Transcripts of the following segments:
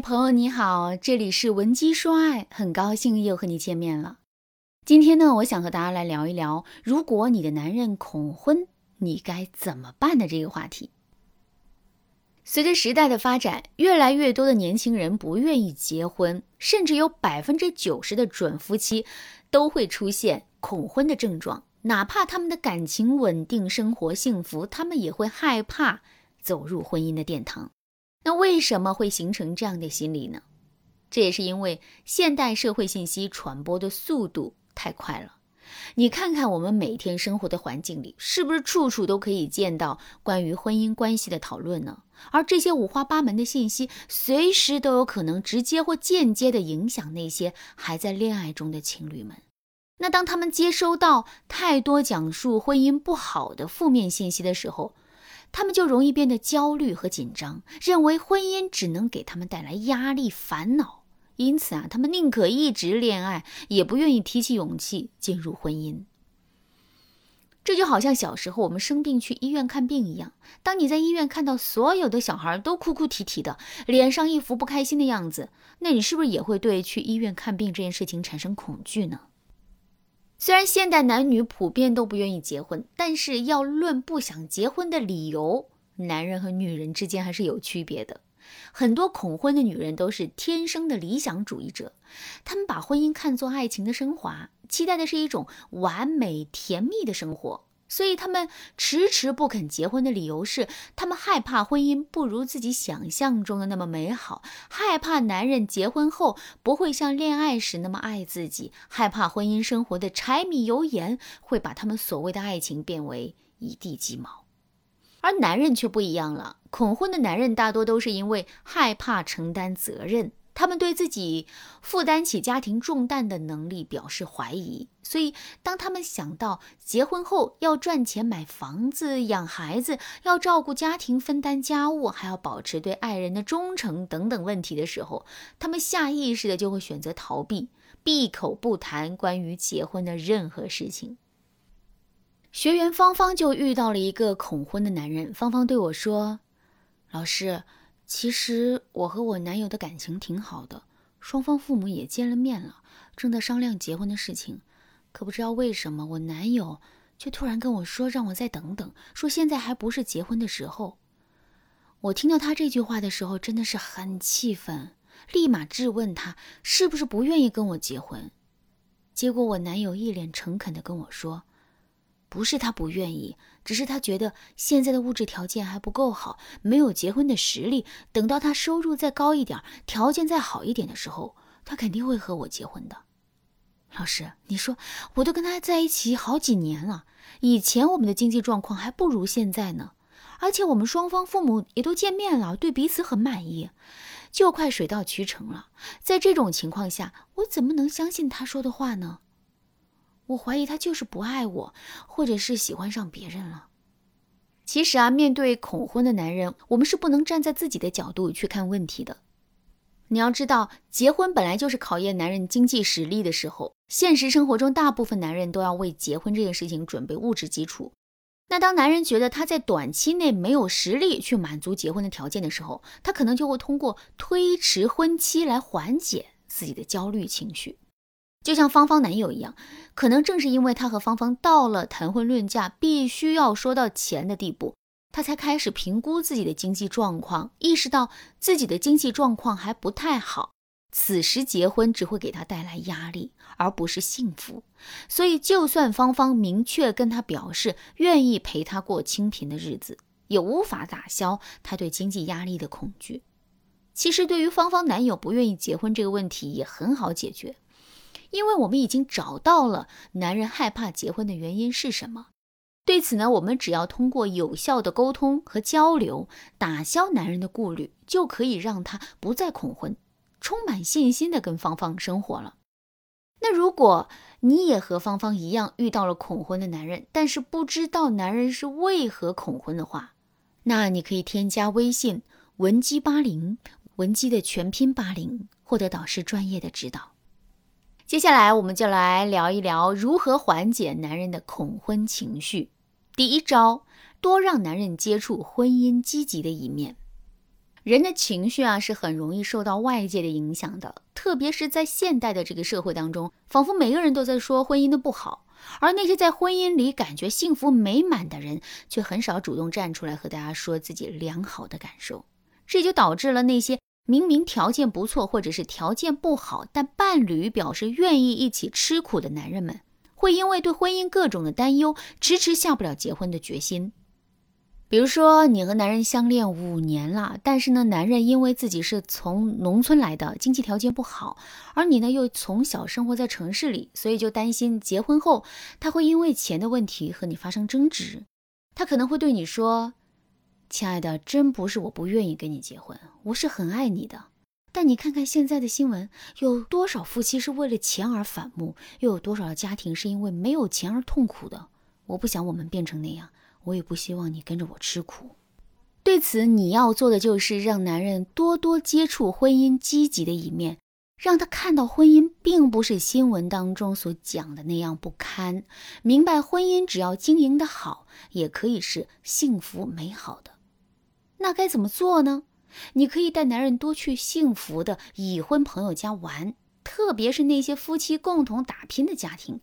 朋友你好，这里是文姬说爱，很高兴又和你见面了。今天呢，我想和大家来聊一聊，如果你的男人恐婚，你该怎么办的这个话题。随着时代的发展，越来越多的年轻人不愿意结婚，甚至有百分之九十的准夫妻都会出现恐婚的症状。哪怕他们的感情稳定，生活幸福，他们也会害怕走入婚姻的殿堂。那为什么会形成这样的心理呢？这也是因为现代社会信息传播的速度太快了。你看看我们每天生活的环境里，是不是处处都可以见到关于婚姻关系的讨论呢？而这些五花八门的信息，随时都有可能直接或间接的影响那些还在恋爱中的情侣们。那当他们接收到太多讲述婚姻不好的负面信息的时候，他们就容易变得焦虑和紧张，认为婚姻只能给他们带来压力、烦恼，因此啊，他们宁可一直恋爱，也不愿意提起勇气进入婚姻。这就好像小时候我们生病去医院看病一样，当你在医院看到所有的小孩都哭哭啼啼的，脸上一副不开心的样子，那你是不是也会对去医院看病这件事情产生恐惧呢？虽然现代男女普遍都不愿意结婚，但是要论不想结婚的理由，男人和女人之间还是有区别的。很多恐婚的女人都是天生的理想主义者，她们把婚姻看作爱情的升华，期待的是一种完美甜蜜的生活。所以他们迟迟不肯结婚的理由是，他们害怕婚姻不如自己想象中的那么美好，害怕男人结婚后不会像恋爱时那么爱自己，害怕婚姻生活的柴米油盐会把他们所谓的爱情变为一地鸡毛。而男人却不一样了，恐婚的男人大多都是因为害怕承担责任。他们对自己负担起家庭重担的能力表示怀疑，所以当他们想到结婚后要赚钱买房子、养孩子、要照顾家庭、分担家务，还要保持对爱人的忠诚等等问题的时候，他们下意识的就会选择逃避，闭口不谈关于结婚的任何事情。学员芳芳就遇到了一个恐婚的男人，芳芳对我说：“老师。”其实我和我男友的感情挺好的，双方父母也见了面了，正在商量结婚的事情。可不知道为什么，我男友却突然跟我说让我再等等，说现在还不是结婚的时候。我听到他这句话的时候，真的是很气愤，立马质问他是不是不愿意跟我结婚。结果我男友一脸诚恳地跟我说。不是他不愿意，只是他觉得现在的物质条件还不够好，没有结婚的实力。等到他收入再高一点，条件再好一点的时候，他肯定会和我结婚的。老师，你说，我都跟他在一起好几年了，以前我们的经济状况还不如现在呢，而且我们双方父母也都见面了，对彼此很满意，就快水到渠成了。在这种情况下，我怎么能相信他说的话呢？我怀疑他就是不爱我，或者是喜欢上别人了。其实啊，面对恐婚的男人，我们是不能站在自己的角度去看问题的。你要知道，结婚本来就是考验男人经济实力的时候。现实生活中，大部分男人都要为结婚这件事情准备物质基础。那当男人觉得他在短期内没有实力去满足结婚的条件的时候，他可能就会通过推迟婚期来缓解自己的焦虑情绪。就像芳芳男友一样，可能正是因为他和芳芳到了谈婚论嫁必须要说到钱的地步，他才开始评估自己的经济状况，意识到自己的经济状况还不太好。此时结婚只会给他带来压力，而不是幸福。所以，就算芳芳明确跟他表示愿意陪他过清贫的日子，也无法打消他对经济压力的恐惧。其实，对于芳芳男友不愿意结婚这个问题，也很好解决。因为我们已经找到了男人害怕结婚的原因是什么，对此呢，我们只要通过有效的沟通和交流，打消男人的顾虑，就可以让他不再恐婚，充满信心的跟芳芳生活了。那如果你也和芳芳一样遇到了恐婚的男人，但是不知道男人是为何恐婚的话，那你可以添加微信文姬八零，文姬的全拼八零，获得导师专业的指导。接下来，我们就来聊一聊如何缓解男人的恐婚情绪。第一招，多让男人接触婚姻积极的一面。人的情绪啊是很容易受到外界的影响的，特别是在现代的这个社会当中，仿佛每个人都在说婚姻的不好，而那些在婚姻里感觉幸福美满的人，却很少主动站出来和大家说自己良好的感受。这就导致了那些明明条件不错或者是条件不好，但伴侣表示愿意一起吃苦的男人们，会因为对婚姻各种的担忧，迟迟下不了结婚的决心。比如说，你和男人相恋五年了，但是呢，男人因为自己是从农村来的，经济条件不好，而你呢又从小生活在城市里，所以就担心结婚后他会因为钱的问题和你发生争执。他可能会对你说：“亲爱的，真不是我不愿意跟你结婚，我是很爱你的。但你看看现在的新闻，有多少夫妻是为了钱而反目，又有多少家庭是因为没有钱而痛苦的？我不想我们变成那样。”我也不希望你跟着我吃苦。对此，你要做的就是让男人多多接触婚姻积极的一面，让他看到婚姻并不是新闻当中所讲的那样不堪，明白婚姻只要经营的好，也可以是幸福美好的。那该怎么做呢？你可以带男人多去幸福的已婚朋友家玩，特别是那些夫妻共同打拼的家庭。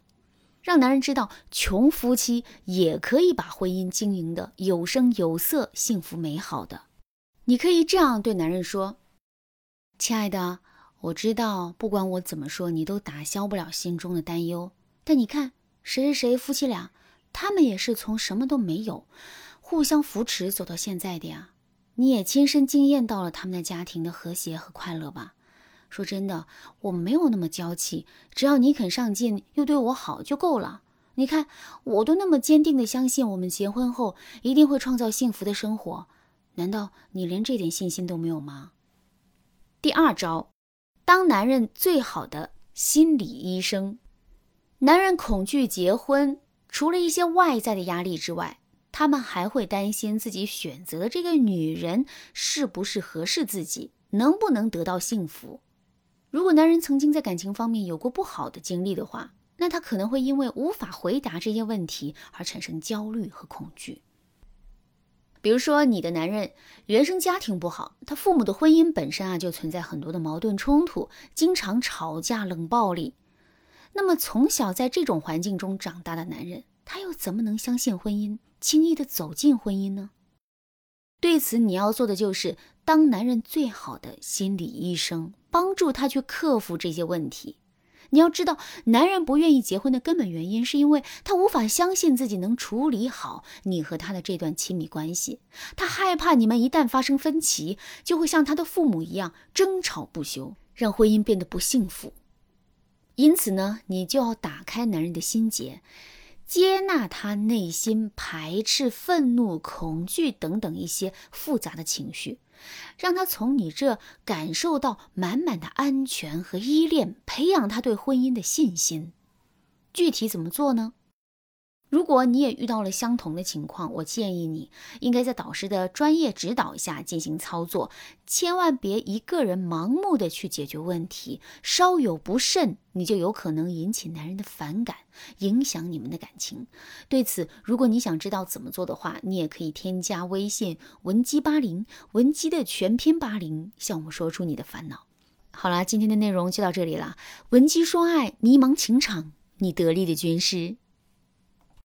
让男人知道，穷夫妻也可以把婚姻经营的有声有色、幸福美好的。你可以这样对男人说：“亲爱的，我知道，不管我怎么说，你都打消不了心中的担忧。但你看，谁谁谁夫妻俩，他们也是从什么都没有，互相扶持走到现在的呀。你也亲身经验到了他们的家庭的和谐和快乐吧。”说真的，我没有那么娇气，只要你肯上进，又对我好就够了。你看，我都那么坚定的相信，我们结婚后一定会创造幸福的生活。难道你连这点信心都没有吗？第二招，当男人最好的心理医生。男人恐惧结婚，除了一些外在的压力之外，他们还会担心自己选择的这个女人是不是合适自己，能不能得到幸福。如果男人曾经在感情方面有过不好的经历的话，那他可能会因为无法回答这些问题而产生焦虑和恐惧。比如说，你的男人原生家庭不好，他父母的婚姻本身啊就存在很多的矛盾冲突，经常吵架、冷暴力。那么从小在这种环境中长大的男人，他又怎么能相信婚姻，轻易的走进婚姻呢？对此，你要做的就是当男人最好的心理医生。帮助他去克服这些问题。你要知道，男人不愿意结婚的根本原因，是因为他无法相信自己能处理好你和他的这段亲密关系。他害怕你们一旦发生分歧，就会像他的父母一样争吵不休，让婚姻变得不幸福。因此呢，你就要打开男人的心结。接纳他内心排斥、愤怒、恐惧等等一些复杂的情绪，让他从你这感受到满满的安全和依恋，培养他对婚姻的信心。具体怎么做呢？如果你也遇到了相同的情况，我建议你应该在导师的专业指导下进行操作，千万别一个人盲目的去解决问题，稍有不慎，你就有可能引起男人的反感，影响你们的感情。对此，如果你想知道怎么做的话，你也可以添加微信文姬八零，文姬的全拼八零，向我们说出你的烦恼。好啦，今天的内容就到这里了，文姬说爱，迷茫情场，你得力的军师。